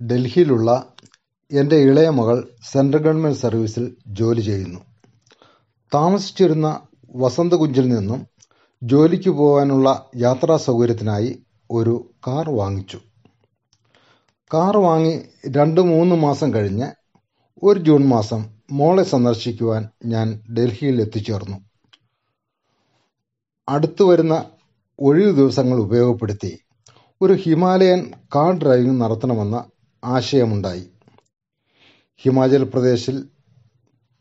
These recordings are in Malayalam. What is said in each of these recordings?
ഡൽഹിയിലുള്ള എന്റെ ഇളയ മകൾ സെൻട്രൽ ഗവൺമെന്റ് സർവീസിൽ ജോലി ചെയ്യുന്നു. താമസിച്ചിരുന്ന വസന്തകുഞ്ചിൽ നിന്നും ജോലിക്ക് പോകാനുള്ള യാത്രാ സൗകര്യത്തിനായി ഒരു കാർ വാങ്ങിച്ചു. കാർ വാങ്ങി രണ്ട് മൂന്ന് മാസം കഴിഞ്ഞ് ഒരു ജൂൺ മാസം മോളെ സന്ദർശിക്കുവാൻ ഞാൻ ഡൽഹിയിൽ എത്തിച്ചേർന്നു. അടുത്തു വരുന്ന ഒഴിവു ദിവസങ്ങൾ ഉപയോഗപ്പെടുത്തി ഒരു ഹിമാലയൻ കാർ ഡ്രൈവിംഗ് നടത്തണമെന്ന ആശയമുണ്ടായി. ഹിമാചൽ പ്രദേശിൽ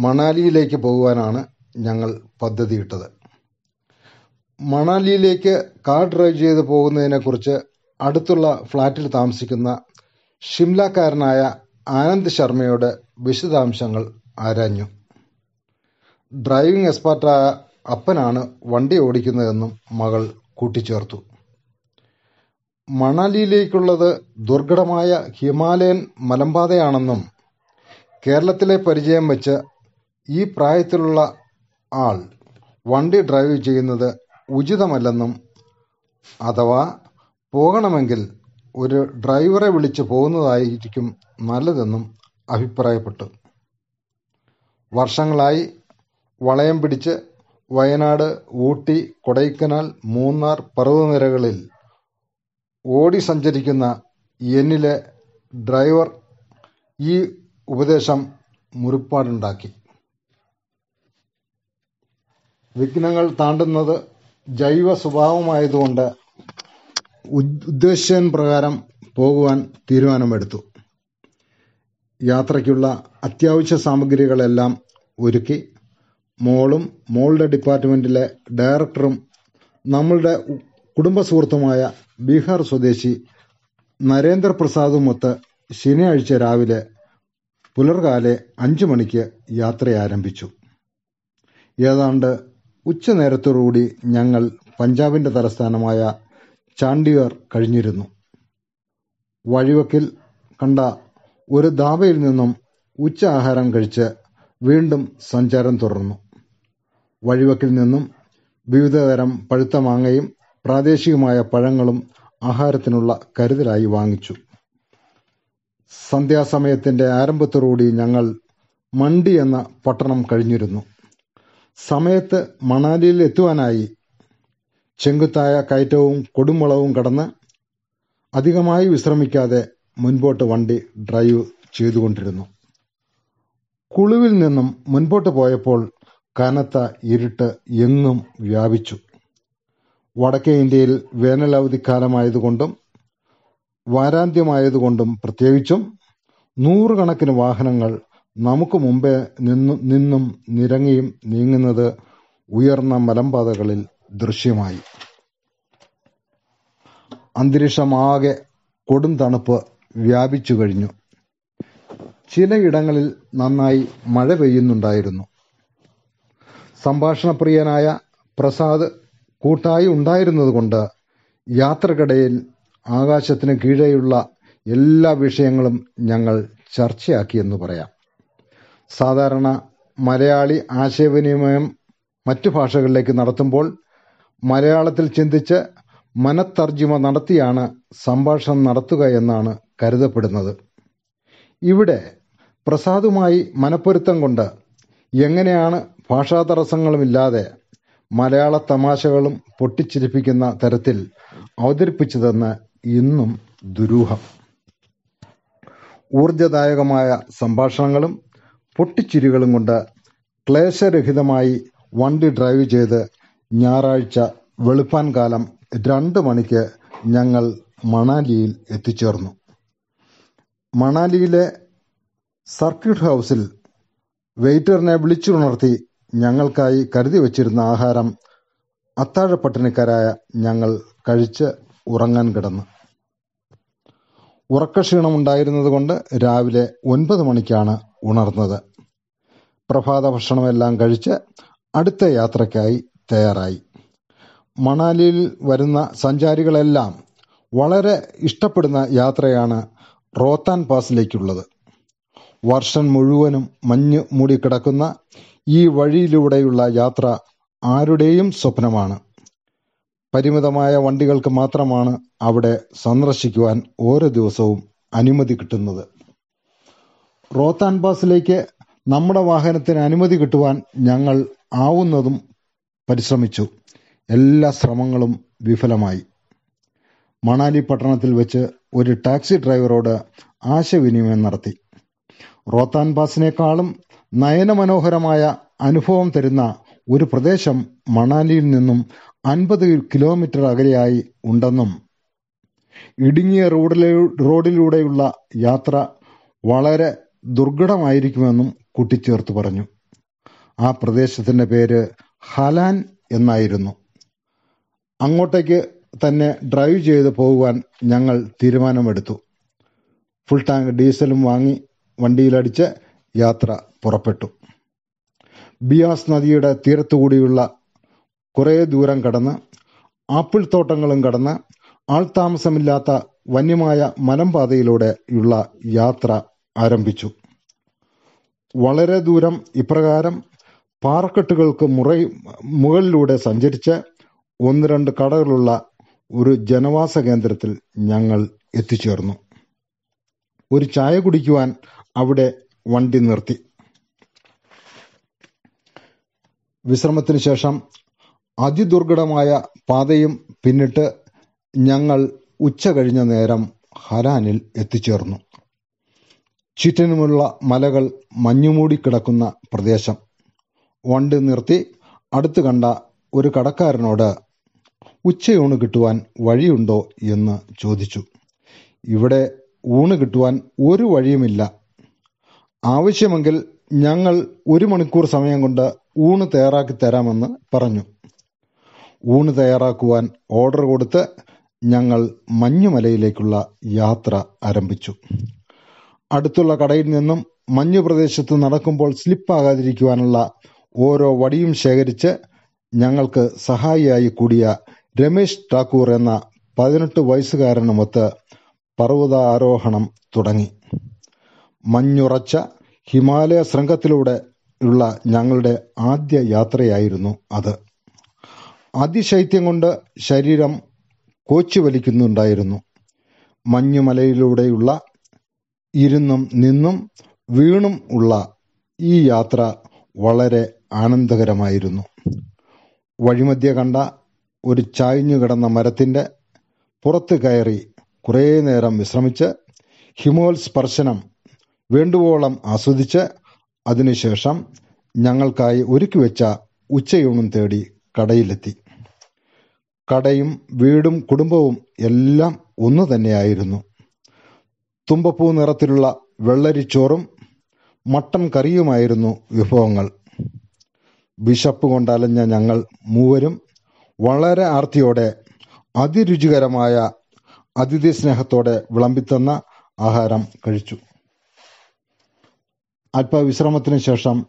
മണാലിയിലേക്ക് പോകുവാനാണ് ഞങ്ങൾ പദ്ധതിയിട്ടത്. മണാലിയിലേക്ക് കാർ ഡ്രൈവ് ചെയ്ത് പോകുന്നതിനെക്കുറിച്ച് അടുത്തുള്ള ഫ്ളാറ്റിൽ താമസിക്കുന്ന ഷിംലക്കാരനായ ആനന്ദ് ശർമ്മയോട് വിശദാംശങ്ങൾ ആരാഞ്ഞു. ഡ്രൈവിംഗ് എക്സ്പെർട്ടായ അപ്പനാണ് വണ്ടി ഓടിക്കുന്നതെന്നും മകൾ കൂട്ടിച്ചേർത്തു. മണാലിയിലേക്കുള്ളത് ദുർഘടമായ ഹിമാലയൻ മലമ്പാതയാണെന്നും കേരളത്തിലെ പരിചയം വെച്ച് ഈ പ്രായത്തിലുള്ള ആൾ വണ്ടി ഡ്രൈവ് ചെയ്യുന്നത് ഉചിതമല്ലെന്നും അഥവാ പോകണമെങ്കിൽ ഒരു ഡ്രൈവറെ വിളിച്ച് പോകുന്നതായിരിക്കും നല്ലതെന്നും അഭിപ്രായപ്പെട്ടു. വർഷങ്ങളായി വളയം പിടിച്ച് വയനാട്, ഊട്ടി, കൊടൈക്കനാൽ, മൂന്നാർ പർവതനിരകളിൽ ഓടി സഞ്ചരിക്കുന്ന എന്നിലെ ഡ്രൈവർ ഈ ഉപദേശം മുറിപ്പാടുണ്ടാക്കി. വിഘ്നങ്ങൾ താണ്ടുന്നത് ജൈവ സ്വഭാവമായതുകൊണ്ട് പ്രകാരം പോകുവാൻ തീരുമാനമെടുത്തു. യാത്രയ്ക്കുള്ള അത്യാവശ്യ സാമഗ്രികളെല്ലാം ഒരുക്കി മോളും മോളുടെ ഡിപ്പാർട്ട്മെന്റിലെ ഡയറക്ടറും നമ്മളുടെ കുടുംബസുഹൃത്തുമായ ബീഹാർ സ്വദേശി നരേന്ദ്രപ്രസാദുമൊത്ത് ശനിയാഴ്ച രാവിലെ പുലർകാലെ അഞ്ചു മണിക്ക് യാത്ര ആരംഭിച്ചു ഏതാണ്ട് ഉച്ചനേരത്തോടുകൂടി ഞങ്ങൾ പഞ്ചാബിന്റെ തലസ്ഥാനമായ ചണ്ഡീഗർ കഴിഞ്ഞിരുന്നു. വഴിവക്കിൽ കണ്ട ഒരു ധാബയിൽ നിന്നും ഉച്ച ആഹാരം കഴിച്ച് വീണ്ടും സഞ്ചാരം തുടർന്നു. വഴിവക്കിൽ നിന്നും വിവിധതരം പഴുത്ത മാങ്ങയും പ്രാദേശികമായ പഴങ്ങളും ആഹാരത്തിനുള്ള കരുതലായി വാങ്ങിച്ചു. സന്ധ്യാസമയത്തിന്റെ ആരംഭത്തോടുകൂടി ഞങ്ങൾ മണ്ടി എന്ന പട്ടണം കഴിഞ്ഞിരുന്നു. സമയത്ത് മണാലിയിൽ എത്തുവാനായി. ചെങ്കുത്തായ കയറ്റവും കൊടുമുളവും കടന്ന് അധികമായി വിശ്രമിക്കാതെ മുൻപോട്ട് വണ്ടി ഡ്രൈവ് ചെയ്തുകൊണ്ടിരുന്നു. കുളുവിൽ നിന്നും മുൻപോട്ട് പോയപ്പോൾ കനത്ത ഇരുട്ട് എങ്ങും വ്യാപിച്ചു. വടക്കേ ഇന്ത്യയിൽ വേനൽ വേനലവധിക്കാലമായതുകൊണ്ടും വാരാന്ത്യമായതുകൊണ്ടും പ്രത്യേകിച്ചും നൂറുകണക്കിന് വാഹനങ്ങൾ നമുക്ക് മുമ്പേ നിന്നും നിന്നും നിരങ്ങിയും നീങ്ങുന്നത് ഉയർന്ന മലമ്പാതകളിൽ ദൃശ്യമായി. അന്തരീക്ഷമാകെ കൊടും തണുപ്പ് വ്യാപിച്ചു കഴിഞ്ഞു ചിലയിടങ്ങളിൽ നന്നായി മഴ പെയ്യുന്നുണ്ടായിരുന്നു. സംഭാഷണപ്രിയനായ പ്രസാദ് കൂട്ടായി ഉണ്ടായിരുന്നതുകൊണ്ട് യാത്രക്കിടയിൽ ആകാശത്തിന് കീഴെയുള്ള എല്ലാ വിഷയങ്ങളും ഞങ്ങൾ ചർച്ചയാക്കിയെന്ന് പറയാം. സാധാരണ മലയാളി ആശയവിനിമയം മറ്റു ഭാഷകളിലേക്ക് നടത്തുമ്പോൾ മലയാളത്തിൽ ചിന്തിച്ച് മനത്തർജിമ നടത്തിയാണ് സംഭാഷണം നടത്തുക എന്നാണ് കരുതപ്പെടുന്നത്. ഇവിടെ പ്രസാദുമായി മനപ്പൊരുത്തം കൊണ്ട് എങ്ങനെയാണ് ഭാഷാതടസ്സങ്ങളുമില്ലാതെ മലയാള തമാശകളും പൊട്ടിച്ചിരിപ്പിക്കുന്ന തരത്തിൽ അവതരിപ്പിച്ചതെന്ന് ഇന്നും ദുരൂഹം. ഊർജദായകമായ സംഭാഷണങ്ങളും പൊട്ടിച്ചിരികളും കൊണ്ട് ക്ലേശരഹിതമായി വണ്ടി ഡ്രൈവ് ചെയ്ത് ഞായറാഴ്ച വെളുപ്പാൻ കാലം രണ്ട് മണിക്ക് ഞങ്ങൾ മണാലിയിൽ എത്തിച്ചേർന്നു. മണാലിയിലെ സർക്യൂട്ട് ഹൗസിൽ വെയിറ്ററിനെ വിളിച്ചുണർത്തി ഞങ്ങൾക്കായി കരുതി വച്ചിരുന്ന ആഹാരം അത്താഴപ്പട്ടിണിക്കാരായ ഞങ്ങൾ കഴിച്ച് ഉറങ്ങാൻ കിടന്നു. ഉറക്കക്ഷീണമുണ്ടായിരുന്നതുകൊണ്ട് രാവിലെ ഒൻപത് മണിക്കാണ് ഉണർന്നത്. പ്രഭാത ഭക്ഷണമെല്ലാം കഴിച്ച് അടുത്ത യാത്രയ്ക്കായി തയ്യാറായി. മണാലിയിൽ വരുന്ന സഞ്ചാരികളെല്ലാം വളരെ ഇഷ്ടപ്പെടുന്ന യാത്രയാണ് റോത്താൻ പാസിലേക്കുള്ളത്. വർഷം മുഴുവനും മഞ്ഞ് മൂടിക്കിടക്കുന്ന ഈ വഴിയിലൂടെയുള്ള യാത്ര ആരുടെയും സ്വപ്നമാണ്. പരിമിതമായ വണ്ടികൾക്ക് മാത്രമാണ് അവിടെ സന്ദർശിക്കുവാൻ ഓരോ ദിവസവും അനുമതി കിട്ടുന്നത്. റോത്താൻ പാസിലേക്ക് നമ്മുടെ വാഹനത്തിന് അനുമതി കിട്ടുവാൻ ഞങ്ങൾ ആവുന്നതും പരിശ്രമിച്ചു. എല്ലാ ശ്രമങ്ങളും വിഫലമായി. മണാലി പട്ടണത്തിൽ വെച്ച് ഒരു ടാക്സി ഡ്രൈവറോട് ആശയവിനിമയം നടത്തി. റോത്താൻ പാസിനേക്കാളും നയനമനോഹരമായ അനുഭവം തരുന്ന ഒരു പ്രദേശം മണാലിയിൽ നിന്നും അൻപത് കിലോമീറ്റർ അകലെയായി ഉണ്ടെന്നും ഇടുങ്ങിയ റോഡിലെ റോഡിലൂടെയുള്ള യാത്ര വളരെ ദുർഘടമായിരിക്കുമെന്നും കൂട്ടിച്ചേർത്ത് പറഞ്ഞു. ആ പ്രദേശത്തിന്റെ പേര് ഹലാൻ എന്നായിരുന്നു. അങ്ങോട്ടേക്ക് തന്നെ ഡ്രൈവ് ചെയ്ത് പോകുവാൻ ഞങ്ങൾ തീരുമാനമെടുത്തു. ഫുൾ ടാങ്ക് ഡീസലും വാങ്ങി വണ്ടിയിലടിച്ച് യാത്ര പുറപ്പെട്ടു. ബിയാസ് നദിയുടെ തീരത്തുകൂടിയുള്ള കുറേ ദൂരം കടന്ന് ആപ്പിൾ തോട്ടങ്ങളും കടന്ന് ആൾതാമസമില്ലാത്ത വന്യമായ മലമ്പാതയിലൂടെയുള്ള യാത്ര ആരംഭിച്ചു. വളരെ ദൂരം ഇപ്രകാരം പാറക്കെട്ടുകൾക്ക് മുറ മുകളിലൂടെ സഞ്ചരിച്ച് ഒന്ന് രണ്ട് കടകളുള്ള ഒരു ജനവാസ കേന്ദ്രത്തിൽ ഞങ്ങൾ എത്തിച്ചേർന്നു. ഒരു ചായ കുടിക്കുവാൻ അവിടെ വണ്ടി നിർത്തി. വിശ്രമത്തിന് ശേഷം അതിദുർഘടമായ പാതയും പിന്നിട്ട് ഞങ്ങൾ ഉച്ച കഴിഞ്ഞ നേരം ഹരാനിൽ എത്തിച്ചേർന്നു. ചുറ്റിനുമുള്ള മലകൾ മഞ്ഞുമൂടി കിടക്കുന്ന പ്രദേശം. വണ്ടി നിർത്തി അടുത്ത് കണ്ട ഒരു കടക്കാരനോട് ഉച്ചയൂണ് കിട്ടുവാൻ വഴിയുണ്ടോ? എന്ന് ചോദിച്ചു. ഇവിടെ ഊണ് കിട്ടുവാൻ ഒരു വഴിയുമില്ല ആവശ്യമെങ്കിൽ ഞങ്ങൾ ഒരു മണിക്കൂർ സമയം കൊണ്ട് ഊണ് തയ്യാറാക്കി തരാമെന്ന് പറഞ്ഞു. ഊണ് തയ്യാറാക്കുവാൻ ഓർഡർ കൊടുത്ത് ഞങ്ങൾ മഞ്ഞുമലയിലേക്കുള്ള യാത്ര ആരംഭിച്ചു. അടുത്തുള്ള കടയിൽ നിന്നും മഞ്ഞു പ്രദേശത്ത് നടക്കുമ്പോൾ സ്ലിപ്പാകാതിരിക്കുവാനുള്ള ഓരോ വടിയും ശേഖരിച്ച് ഞങ്ങൾക്ക് സഹായിയായി കൂടിയ രമേശ് ഠാക്കൂർ എന്ന പതിനെട്ട് വയസ്സുകാരനുമൊത്ത് പർവതാരോഹണം തുടങ്ങി. മഞ്ഞുറച്ച ഹിമാലയ ശൃംഗത്തിലൂടെ ഉള്ള ഞങ്ങളുടെ ആദ്യ യാത്രയായിരുന്നു അത്. അതിശൈത്യം കൊണ്ട് ശരീരം കോച്ചു വലിക്കുന്നുണ്ടായിരുന്നു. മഞ്ഞുമലയിലൂടെയുള്ള ഇരുന്നും നിന്നും വീണും ഉള്ള ഈ യാത്ര വളരെ ആനന്ദകരമായിരുന്നു. വഴിമധ്യ കണ്ട ഒരു ചായഞ്ഞു കിടന്ന മരത്തിന്റെ പുറത്ത് കയറി കുറേ നേരം വിശ്രമിച്ച് ഹിമോത്സ്പർശനം വേണ്ടുവോളം ആസ്വദിച്ച് അതിനുശേഷം ഞങ്ങൾക്കായി ഒരുക്കി വെച്ച ഉച്ചയൂണും തേടി കടയിലെത്തി. കടയും വീടും കുടുംബവും എല്ലാം ഒന്നു തന്നെയായിരുന്നു. തുമ്പപ്പൂ നിറത്തിലുള്ള വെള്ളരിച്ചോറും മട്ടൻ കറിയുമായിരുന്നു വിഭവങ്ങൾ. വിശപ്പ് കൊണ്ടലഞ്ഞ ഞങ്ങൾ മൂവരും വളരെ ആർത്തിയോടെ അതിരുചികരമായ അതിഥി സ്നേഹത്തോടെ വിളമ്പിത്തന്ന ആഹാരം കഴിച്ചു. അല്പവിശ്രമത്തിന് ശേഷം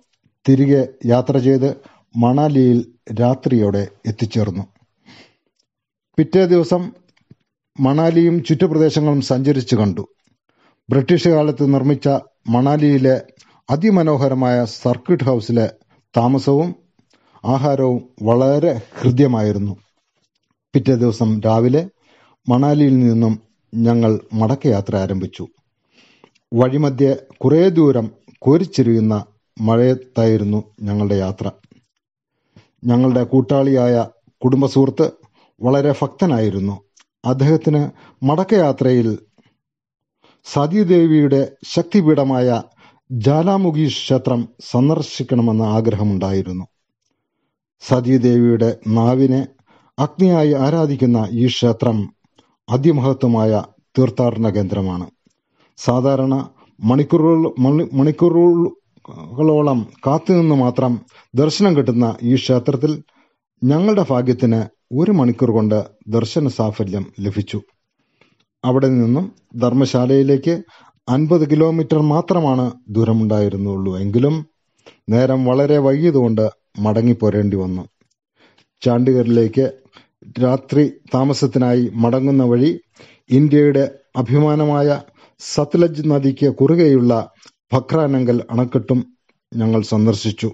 തിരികെ യാത്ര ചെയ്ത് മണാലിയിൽ രാത്രിയോടെ എത്തിച്ചേർന്നു. പിറ്റേ ദിവസം മണാലിയും ചുറ്റുപ്രദേശങ്ങളും സഞ്ചരിച്ചു കണ്ടു. ബ്രിട്ടീഷ് കാലത്ത് നിർമ്മിച്ച മണാലിയിലെ അതിമനോഹരമായ സർക്കിട്ട് ഹൗസിലെ താമസവും ആഹാരവും വളരെ ഹൃദ്യമായിരുന്നു. പിറ്റേ ദിവസം രാവിലെ മണാലിയിൽ നിന്നും ഞങ്ങൾ മടക്കയാത്ര ആരംഭിച്ചു. വഴിമധ്യെ കുറേ ദൂരം കോരിച്ചെരിയുന്ന മഴയത്തായിരുന്നു ഞങ്ങളുടെ യാത്ര. ഞങ്ങളുടെ കൂട്ടാളിയായ കുടുംബസുഹൃത്ത് വളരെ ഭക്തനായിരുന്നു. അദ്ദേഹത്തിന് മടക്കയാത്രയിൽ സതീദേവിയുടെ ശക്തിപീഠമായ ജാലാമുഖി ക്ഷേത്രം സന്ദർശിക്കണമെന്ന ആഗ്രഹമുണ്ടായിരുന്നു. സതീദേവിയുടെ നാവിനെ അഗ്നിയായി ആരാധിക്കുന്ന ഈ ക്ഷേത്രം അതിമഹത്വമായ തീർത്ഥാടന കേന്ദ്രമാണ്. സാധാരണ മണിക്കൂറുകൾ മണിക്കൂറുകളോളം കാത്തുനിന്ന് മാത്രം ദർശനം കിട്ടുന്ന ഈ ക്ഷേത്രത്തിൽ ഞങ്ങളുടെ ഭാഗ്യത്തിന് ഒരു മണിക്കൂർ കൊണ്ട് ദർശന സാഫല്യം ലഭിച്ചു. അവിടെ നിന്നും ധർമ്മശാലയിലേക്ക് അൻപത് കിലോമീറ്റർ മാത്രമാണ് ദൂരമുണ്ടായിരുന്നുള്ളൂ എങ്കിലും നേരം വളരെ വൈകിയതുകൊണ്ട് മടങ്ങിപ്പോരേണ്ടി വന്നു. ചാണ്ടിഗറിലേക്ക് രാത്രി താമസത്തിനായി മടങ്ങുന്ന വഴി ഇന്ത്യയുടെ അഭിമാനമായ സത്ലജ് നദിക്ക് കുറുകെയുള്ള ഭക്രാനങ്കൽ അണക്കെട്ടും ഞങ്ങൾ സന്ദർശിച്ചു.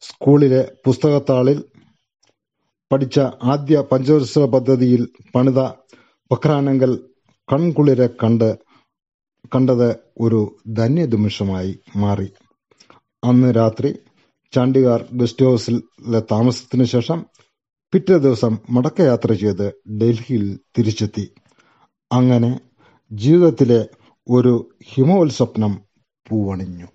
സ്കൂളിലെ പുസ്തകത്താളിൽ പഠിച്ച ആദ്യ പഞ്ചവത്സര പദ്ധതിയിൽ പണിത ഭക്രാനങ്കൽ കൺകുളിരെ കണ്ട് കണ്ടത് ഒരു ധന്യനിമിഷമായി മാറി. അന്ന് രാത്രി ചാണ്ടികാർ ഗസ്റ്റ് ഹൗസിലെ താമസത്തിന് ശേഷം പിറ്റേ ദിവസം മടക്കയാത്ര ചെയ്ത് ഡൽഹിയിൽ തിരിച്ചെത്തി. അങ്ങനെ ജീവിതത്തിലെ ഒരു ഹിമവൽ സ്വപ്നം പൂവണിഞ്ഞു.